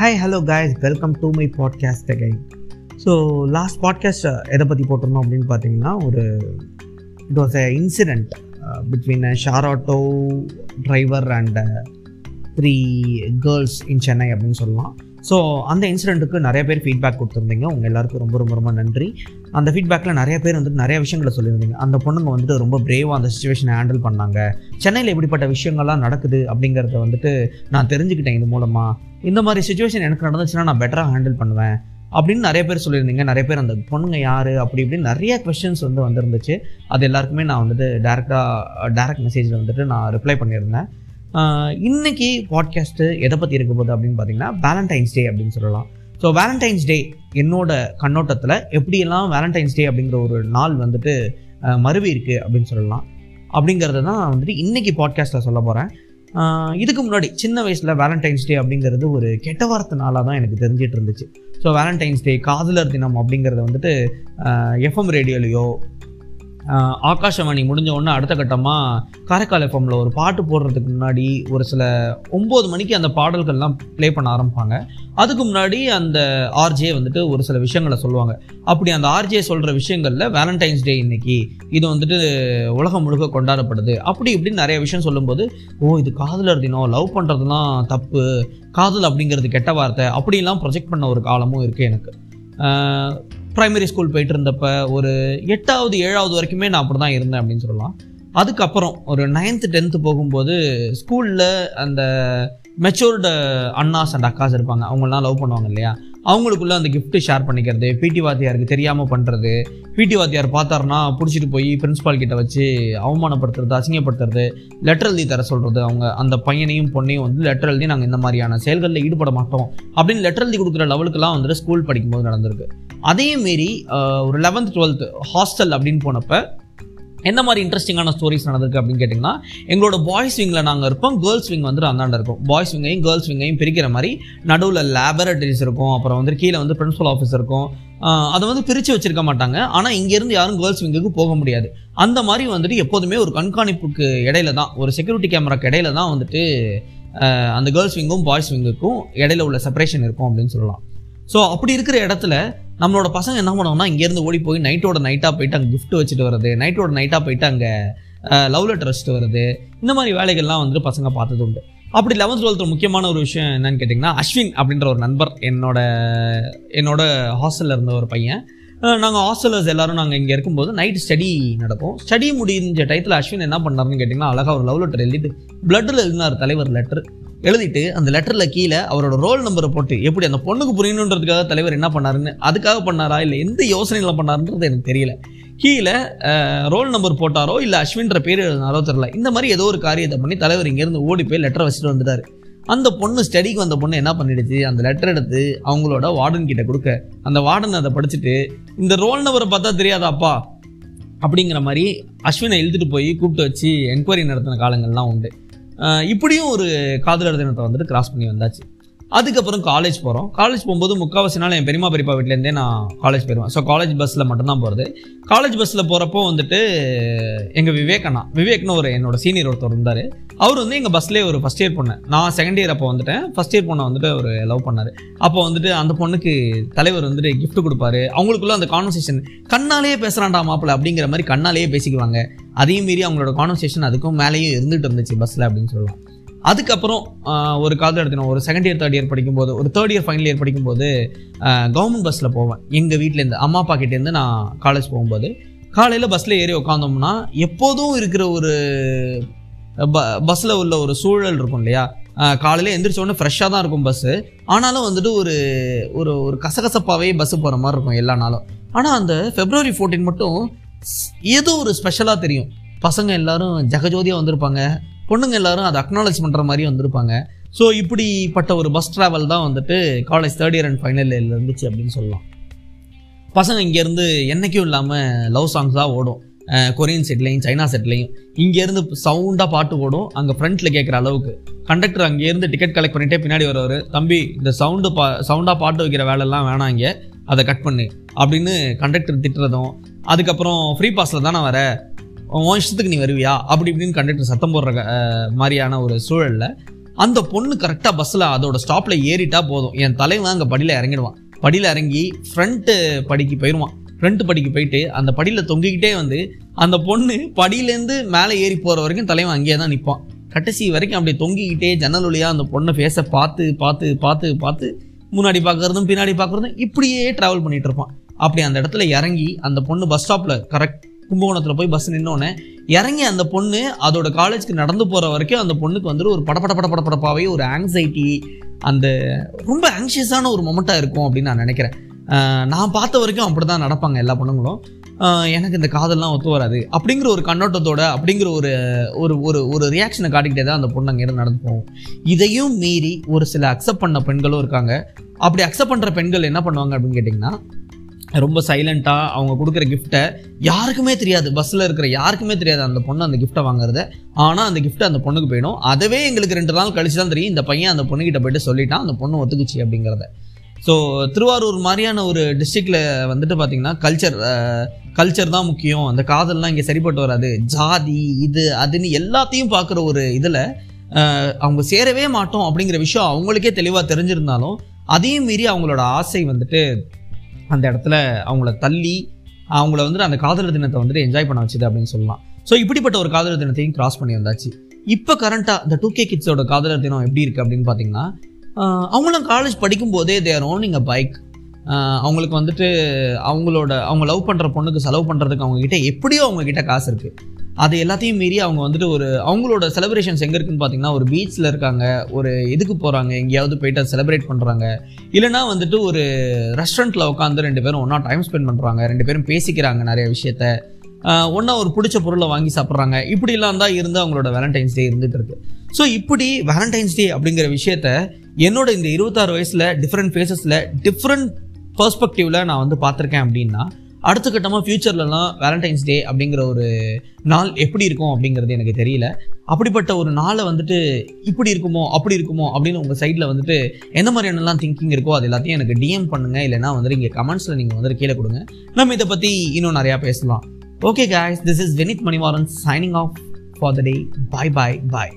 Hi hello guys welcome to my podcast guy so last podcast எதை பற்றி போட்டிருந்தோம் அப்படின்னு பார்த்தீங்கன்னா ஒரு it was a incident between a share auto driver and three girls in Chennai அப்படின்னு சொல்லலாம். So அந்த இன்சிடெண்ட்டுக்கு நிறைய பேர் ஃபீட்பேக் கொடுத்துருந்தீங்க. உங்கள் எல்லாருக்கும் ரொம்ப ரொம்ப ரொம்ப நன்றி. அந்த ஃபீட்பேக்கில் நிறைய பேர் வந்துட்டு நிறைய விஷயங்களை சொல்லியிருந்தீங்க. அந்த பொண்ணுங்க வந்துட்டு ரொம்ப பிரேவாக அந்த சுச்சுவேஷனை ஹேண்டில் பண்ணாங்க. சென்னையில் இப்படிப்பட்ட விஷயங்கள்லாம் நடக்குது அப்படிங்கிறத வந்துட்டு நான் தெரிஞ்சுக்கிட்டேன் இது மூலமாக இந்த மாதிரி சுச்சுவேஷன் எனக்கு நடந்துச்சுன்னா நான் பெட்டராக ஹேண்டில் பண்ணுவேன் அப்படின்னு நிறைய பேர் சொல்லியிருந்தீங்க. நிறைய பேர் அந்த பொண்ணுங்க யார்? அப்படி இப்படின்னு நிறைய கொஷின்ஸ் வந்து வந்திருந்துச்சு. அது எல்லாருக்குமே நான் வந்துட்டு டேரெக்டாக டேரக்ட் மெசேஜில் வந்துட்டு நான் ரிப்ளை பண்ணியிருந்தேன். இன்றைக்கி இன்னைக்கு பாட்காஸ்ட்டு எதை பற்றி இருக்க போகுது அப்படின்னு பார்த்தீங்கன்னா வேலண்டைன்ஸ் டே அப்படின்னு சொல்லலாம். ஸோ வேலண்டைன்ஸ் டே என்னோட கண்ணோட்டத்தில் எப்படியெல்லாம் வேலண்டைன்ஸ் டே அப்படிங்கிற ஒரு நாள் வந்துட்டு மறுவி இருக்குது அப்படின்னு சொல்லலாம். அப்படிங்கிறத தான் வந்துட்டு இன்னைக்கு பாட்காஸ்ட்டில் சொல்ல போகிறேன் இதுக்கு முன்னாடி சின்ன வயசில் வேலண்டைன்ஸ் டே அப்படிங்கிறது ஒரு கெட்ட வார்த்தை நாளாக தான் எனக்கு தெரிஞ்சிட்டு இருந்துச்சு. ஸோ வேலண்டைன்ஸ் டே காதலர் தினம் அப்படிங்கிறத வந்துட்டு எஃப்எம் ரேடியோலையோ ஆகாஷவாணி முடிஞ்ச உடனே அடுத்த கட்டமாக காரைக்கால் எஃப்எம்மில் ஒரு பாட்டு போடுறதுக்கு முன்னாடி ஒரு சில ஒம்பது மணிக்கு அந்த பாடல்கள்லாம் ப்ளே பண்ண ஆரம்பிப்பாங்க. அதுக்கு முன்னாடி அந்த ஆர்ஜே வந்துட்டு ஒரு சில விஷயங்களை சொல்லுவாங்க. அப்படி அந்த ஆர்ஜே சொல்கிற விஷயங்களில் வேலண்டைன்ஸ் டே இன்னைக்கு இது வந்துட்டு உலகம் முழுக்க கொண்டாடப்படுது. அப்படி இப்படின்னு நிறைய விஷயம் சொல்லும்போது ஓ இது காதலர் தினம். லவ் பண்ணுறதுலாம் தப்பு. காதல் அப்படிங்கிறது கெட்ட வார்த்தை. அப்படிலாம் ப்ரொஜெக்ட் பண்ண ஒரு காலமும் இருக்குது எனக்கு. ப்ரைமரி ஸ்கூல் போயிட்டு இருந்தப்ப ஒரு எட்டாவது ஏழாவது வரைக்குமே நான் அப்படி தான் இருந்தேன் அப்படின்னு சொல்லலாம். அதுக்கப்புறம் ஒரு நைன்த்து டென்த்து போகும்போது ஸ்கூலில் அந்த மெச்சூர்டு அண்ணாஸ் அண்ட் அக்காஸ் இருப்பாங்க. அவங்களாம் லவ் பண்ணுவாங்க இல்லையா? அவங்களுக்குள்ள அந்த கிஃப்ட்டு ஷேர் பண்ணிக்கிறது பிடி வாத்தியாருக்கு தெரியாமல் பண்ணுறது பிடி வாத்தியார் பார்த்தாருன்னா பிடிச்சிட்டு போய் பிரின்ஸ்பால் கிட்ட வச்சு அவமானப்படுத்துறது அசிங்கப்படுத்துறது லெட்டர் எழுதி தர சொல்கிறது அவங்க அந்த பையனையும் பொண்ணையும் வந்து லெட்டர் எழுதி நாங்கள் இந்த மாதிரியான செயல்களில் ஈடுபட மாட்டோம் அப்படின்னு லெட்டர் எழுதி கொடுக்குற லெவலுக்குலாம் வந்துட்டு ஸ்கூல் படிக்கும்போது நடந்திருக்கு. அதே மாரி ஒரு லெவன்த் டுவெல்த் ஹாஸ்டல் அப்படின்னு போனப்போ எந்த மாதிரி இன்ட்ரெஸ்டிங்கான ஸ்டோரிஸ் நடந்திருக்கு அப்படின்னு கேட்டிங்கன்னா எங்களோட பாய்ஸ் விங்கில் நாங்கள் இருப்போம். கேர்ள்ஸ் விங் வந்துட்டு அந்தாண்ட இருக்கும். பாய்ஸ் விங்கையும் கேர்ள்ஸ் விங்கையும் பிரிக்கிற மாதிரி நடுவில் லேபரட்டரிஸ் இருக்கும். அப்புறம் வந்து கீழே வந்து பிரின்சிபல் ஆஃபீஸ் இருக்கும். அதை வந்து பிரித்து வச்சிருக்க மாட்டாங்க. ஆனால் இங்கேருந்து யாரும் கேர்ள்ஸ் விங்குக்கு போக முடியாது. அந்த மாதிரி வந்துட்டு எப்போதுமே ஒரு கண்காணிப்புக்கு இடையில தான் ஒரு செக்யூரிட்டி கேமராக்கு இடையில தான் வந்துட்டு அந்த கேர்ள்ஸ் விங்கும் பாய்ஸ் விங்குக்கும் இடையில உள்ள செப்பரேஷன் இருக்கும் அப்படின்னு சொல்லலாம். ஸோ அப்படி இருக்கிற இடத்துல நம்மளோட பசங்க என்ன பண்ணுவாங்கன்னா இங்கேருந்து ஓடி போய் நைட்டோட நைட்டாக போயிட்டு அங்கே கிஃப்ட் வச்சுட்டு வர்றது நைட்டோட நைட்டாக போயிட்டு அங்கே லவ் லெட்டர் வச்சுட்டு வர்றது இந்த மாதிரி வேலைகள்லாம் வந்துட்டு பசங்க பார்த்தது உண்டு. அப்படி லெவன்த் டுவெல்த்தில் முக்கியமான ஒரு விஷயம் என்னன்னு கேட்டிங்கன்னா அஸ்வின் அப்படின்ற ஒரு நண்பர் என்னோட என்னோட ஹாஸ்டலில் இருந்த ஒரு பையன். நாங்கள் ஹாஸ்டலர்ஸ் எல்லாரும் நாங்கள் இங்கே இருக்கும்போது நைட் ஸ்டடி நடக்கும். ஸ்டடி முடிஞ்ச டயத்தில் அஸ்வின் என்ன பண்ணாருன்னு கேட்டிங்கன்னா அழகாக ஒரு லவ் லெட்டர் எழுதிட்டு பிளட்டில் எழுதினார் தலைவர் லெட்டர் எழுதிட்டு அந்த லெட்டரில் கீழே அவரோட ரோல் நம்பரை போட்டு எப்படி அந்த பொண்ணுக்கு புரியணுன்றதுக்காக தலைவர் என்ன பண்ணாருன்னு அதுக்காக பண்ணாரா இல்லை எந்த யோசனையில் பண்ணாருன்றது எனக்கு தெரியல. கீழே ரோல் நம்பர் போட்டாரோ இல்லை அஸ்வின்ற பேர் எழுதினாரோ தெரில இந்த மாதிரி ஏதோ ஒரு காரியத்தை பண்ணி தலைவர் இங்கேருந்து ஓடி போய் லெட்டரை வச்சுட்டு வந்துட்டார். அந்த பொண்ணு ஸ்டடிக்கு வந்த பொண்ணு என்ன பண்ணிடுச்சு? அந்த லெட்டர் எடுத்து அவங்களோட வார்டன் கிட்ட கொடுக்க. அந்த வார்டன் அதை படிச்சுட்டு இந்த ரோல் நம்பரை பார்த்தா தெரியாதாப்பா? அப்படிங்கிற மாதிரி அஸ்வினை இழுத்துட்டு போய் கூப்பிட்டு வச்சு என்கொயரி நடத்தின காலங்கள்லாம் உண்டு. இப்படியும் ஒரு காதலர் தினத்தை வந்துட்டு கிராஸ் பண்ணி வந்தாச்சு. அதுக்கப்புறம் காலேஜ் போகிறோம் காலேஜ் போகும்போது முக்கால்வாசி நாள் என் பெரியமா பெரியப்பா வீட்டிலேருந்தே நான் காலேஜ் போயிடுவேன் ஸோ காலேஜ் பஸ்ஸில் மட்டும்தான் போகிறது காலேஜ் பஸ்ஸில் போகிறப்போ வந்துட்டு எங்கள் விவேக்கண்ணா விவேக்னு ஒரு என்னோட சீனியர் ஒருத்தர் இருந்தார். அவர் வந்து எங்கள் பஸ்லேயே ஒரு ஃபஸ்ட் இயர் பொண்ணு. நான் செகண்ட் இயர் அப்போ வந்துட்டேன். ஃபஸ்ட் இயர் பொண்ணை வந்துட்டு ஒரு லவ் பண்ணார். அப்போ வந்துட்டு அந்த பொண்ணுக்கு தலைவர் வந்துட்டு கிஃப்ட் கொடுப்பாரு. அவங்களுக்குள்ள அந்த கான்வர்சேஷன் கண்ணாலேயே பேசுகிறான்டா மாப்பிள்ள அப்படிங்கிற மாதிரி கண்ணாலேயே பேசிக்குவாங்க. அதையும் மீறி அவங்களோட கான்வர்சேஷன் அதுக்கும் மேலேயும் இருந்துகிட்டு இருந்துச்சு பஸ்ஸில் அப்படின்னு சொல்லுவாங்க அதுக்கப்புறம் ஒரு காலத்தில் எடுத்தணும் ஒரு செகண்ட் இயர் தேர்ட் இயர் படிக்கும்போது ஒரு தேர்ட் இயர் ஃபைனல் இயர் படிக்கும்போது கவர்மெண்ட் பஸ்ஸில் போவேன். எங்கள் வீட்டிலேருந்து அம்மா அப்பா கிட்டேருந்து நான் காலேஜ் போகும்போது காலையில் பஸ்ஸில் ஏறி உட்காந்தோம்னா எப்போதும் இருக்கிற ஒரு ப பஸ்ஸில் உள்ள ஒரு சூழல் இருக்கும் இல்லையா? காலையில் எந்திரிச்சோடனே ஃப்ரெஷ்ஷாக தான் இருக்கும் பஸ்ஸு ஆனாலும் வந்துட்டு ஒரு ஒரு ஒரு கசகசப்பாகவே பஸ்ஸு போகிற மாதிரி இருக்கும் எல்லா நாளும். ஆனால் அந்த ஃபெப்ரவரி 14 மட்டும் ஸ்- ஏதோ ஒரு ஸ்பெஷலாக தெரியும். பசங்க எல்லாரும் ஜெகஜோதியாக வந்திருப்பாங்க. பொண்ணுங்க எல்லாரும் அதை அக்னாலேஜ் பண்ணுற மாதிரி வந்திருப்பாங்க. ஸோ இப்படிப்பட்ட ஒரு பஸ் ட்ராவல் தான் வந்துட்டு college third year and final இயரில் இருந்துச்சு அப்படின்னு சொல்லலாம். பசங்க இங்கேருந்து என்னைக்கும் இல்லாமல் லவ் சாங்ஸாக ஓடும். கொரியன் செட்லையும் சைனா செட்லையும் இங்கேருந்து சவுண்டாக பாட்டு ஓடும். அங்கே ஃப்ரண்ட்டில் கேட்குற அளவுக்கு. கண்டக்டர் அங்கேருந்து டிக்கெட் கலெக்ட் பண்ணிட்டே பின்னாடி வருவார். தம்பி இந்த சவுண்டு பா சவுண்டாக பாட்டு வைக்கிற வேலைலாம் வேணாம் இங்கே. அதை கட் பண்ணு. அப்படின்னு கண்டக்டர் திட்டுறதும். அதுக்கப்புறம் ஃப்ரீ பாஸில் தானே வர? உன் இஷ்டத்துக்கு நீ வருவியா? அப்படி இப்படின்னு கண்டக்டர் சத்தம் போடுற மாதிரியான ஒரு சூழலில் அந்த பொண்ணு கரெக்டாக பஸ்ஸில் அதோட ஸ்டாப்பில் ஏறிட்டா போதும். என் தலைவன் அங்கே படியில் இறங்கிடுவான். படியில் இறங்கி ஃப்ரண்ட்டு படிக்கு போயிடுவான் ஃப்ரண்ட் படிக்கு போயிட்டு அந்த படியில் தொங்கிக்கிட்டே வந்து அந்த பொண்ணு படியிலேருந்து மேலே ஏறி போகிற வரைக்கும் தலைவன் அங்கேயே தான் நிற்பான் கடைசி வரைக்கும் அப்படியே தொங்கிக்கிட்டே ஜன்னல் வழியாக அந்த பொண்ணை ஃபேஸை பார்த்து பார்த்து பார்த்து பார்த்து முன்னாடி பார்க்கறதும் பின்னாடி பார்க்கறதும் இப்படியே ட்ராவல் பண்ணிகிட்டு இருப்பான். அப்படி அந்த இடத்துல இறங்கி அந்த பொண்ணு பஸ் ஸ்டாப்பில் கரெக்ட் கும்பகோணத்தில் போய் பஸ் நின்னோடனே இறங்கி அந்த பொண்ணு அதோட காலேஜ்க்கு நடந்து போகிற வரைக்கும் அந்த பொண்ணுக்கு வந்துட்டு ஒரு படபட பட படப்படப்பாவே ஒரு ஆங்ஸைட்டி அந்த ரொம்ப ஆங்ஷியஸான ஒரு மொமெண்ட்டாக இருக்கும் அப்படின்னு நான் நினைக்கிறேன். நான் பார்த்த வரைக்கும் அப்படி தான் நடப்பாங்க எல்லா பொண்ணுங்களும். எனக்கு இந்த காதல்லாம் ஒத்து வராது அப்படிங்கிற ஒரு கண்ணோட்டத்தோட அப்படிங்கிற ஒரு ஒரு ஒரு ஒரு ரியாக்ஷனை காட்டிக்கிட்டே தான் அந்த பொண்ணு அங்கேருந்து நடந்து போகும். இதையும் மீறி ஒரு சில அக்செப்ட் பண்ண பெண்களும் இருக்காங்க. அப்படி அக்செப்ட் பண்ணுற பெண்கள் என்ன பண்ணுவாங்க அப்படின்னு கேட்டிங்கன்னா ரொம்ப சைலண்ட்டாக அவங்க கொடுக்குற கிஃப்ட்டை யாருக்குமே தெரியாது. பஸ்ஸில் இருக்கிற யாருக்குமே தெரியாது அந்த பொண்ணு அந்த கிஃப்ட்டை வாங்குறத. ஆனால் அந்த கிஃப்ட்டு அந்த பொண்ணுக்கு போயிடும். அதவே எங்களுக்கு ரெண்டு நாள் கழிச்சு தான் தெரியும். இந்த பையன் அந்த பொண்ணுக்கிட்ட போயிட்டு சொல்லிட்டான். அந்த பொண்ணு ஒத்துக்குச்சு அப்படிங்கிறத. ஸோ திருவாரூர் மாதிரியான ஒரு டிஸ்ட்ரிக்டில் வந்துட்டு பார்த்தீங்கன்னா கல்ச்சர் கல்ச்சர் தான் முக்கியம். அந்த காதல்லாம் இங்கே சரிப்பட்டு வராது. ஜாதி இது அதுன்னு எல்லாத்தையும் பார்க்குற ஒரு இதில் அவங்க சேரவே மாட்டோம் அப்படிங்கிற விஷயம் அவங்களுக்கே தெளிவாக தெரிஞ்சிருந்தாலும் அதையும் மீறி அவங்களோட ஆசை வந்துட்டு அந்த இடத்துல அவங்கள தள்ளி அவங்கள வந்துட்டு அந்த காதலர் தினத்தை வந்துட்டு என்ஜாய் பண்ண வச்சுது அப்படின்னு சொல்லலாம். ஸோ இப்படிப்பட்ட ஒரு காதலர் தினத்தையும் கிராஸ் பண்ணி வந்தாச்சு. இப்போ கரண்ட்டாக இந்த டூ கே கிட்ஸோட காதலர் தினம் எப்படி இருக்குது அப்படின்னு பார்த்தீங்கன்னா அவங்களும் காலேஜ் படிக்கும் போதே தேர் ஓனிங் அ பைக் அவங்களுக்கு வந்துட்டு அவங்களோட அவங்க லவ் பண்ணுற பொண்ணுக்கு செலவு பண்ணுறதுக்கு அவங்கக்கிட்ட எப்படியோ அவங்கக்கிட்ட காசு இருக்குது அது எல்லாத்தையும் மீறி அவங்க வந்துட்டு ஒரு அவங்களோட செலிப்ரேஷன்ஸ் எங்கே இருக்குன்னு பார்த்தீங்கன்னா ஒரு பீச்சில் இருக்காங்க ஒரு இதுக்கு போகிறாங்க எங்கேயாவது போயிட்டு செலிப்ரேட் பண்ணுறாங்க இல்லைனா வந்துட்டு ஒரு ரெஸ்டாரண்ட்டில் உட்காந்து ரெண்டு பேரும் ஒன்றா டைம் ஸ்பெண்ட் பண்ணுறாங்க ரெண்டு பேரும் பேசிக்கிறாங்க நிறைய விஷயத்த. ஒன்றா ஒரு பிடிச்ச பொருளை வாங்கி சாப்பிட்றாங்க. இப்படிலாம் தான் இருந்து அவங்களோட வேலண்டைன்ஸ் டே இருந்துட்டு இருக்கு. ஸோ இப்படி வேலண்டைன்ஸ் டே அப்படிங்கிற விஷயத்த என்னோட இந்த இருபத்தாறு வயசில் டிஃப்ரெண்ட் ஃபேஸஸில் டிஃப்ரெண்ட் பர்ஸ்பெக்டிவில் நான் வந்து பார்த்துருக்கேன் அப்படின்னா அடுத்த கட்டமாக ஃப்யூச்சர்லலாம் வேலண்டைன்ஸ் டே அப்படிங்கிற ஒரு நாள் எப்படி இருக்கும் அப்படிங்கிறது எனக்கு தெரியல. அப்படிப்பட்ட ஒரு நாளை வந்துட்டு இப்படி இருக்குமோ அப்படி இருக்குமோ அப்படின்னு உங்கள் சைடில் வந்துட்டு எந்த மாதிரியானலாம் திங்கிங் இருக்கோ அது எல்லாத்தையும் எனக்கு டிஎம் பண்ணுங்கள் இல்லைனா வந்துட்டு இங்கே கமெண்ட்ஸில் நீங்கள் வந்துட்டு கீழே கொடுங்க. நம்ம இதை பற்றி இன்னும் நிறையா பேசலாம். Okay guys this is Vineeth Manivaran signing off for the day bye bye bye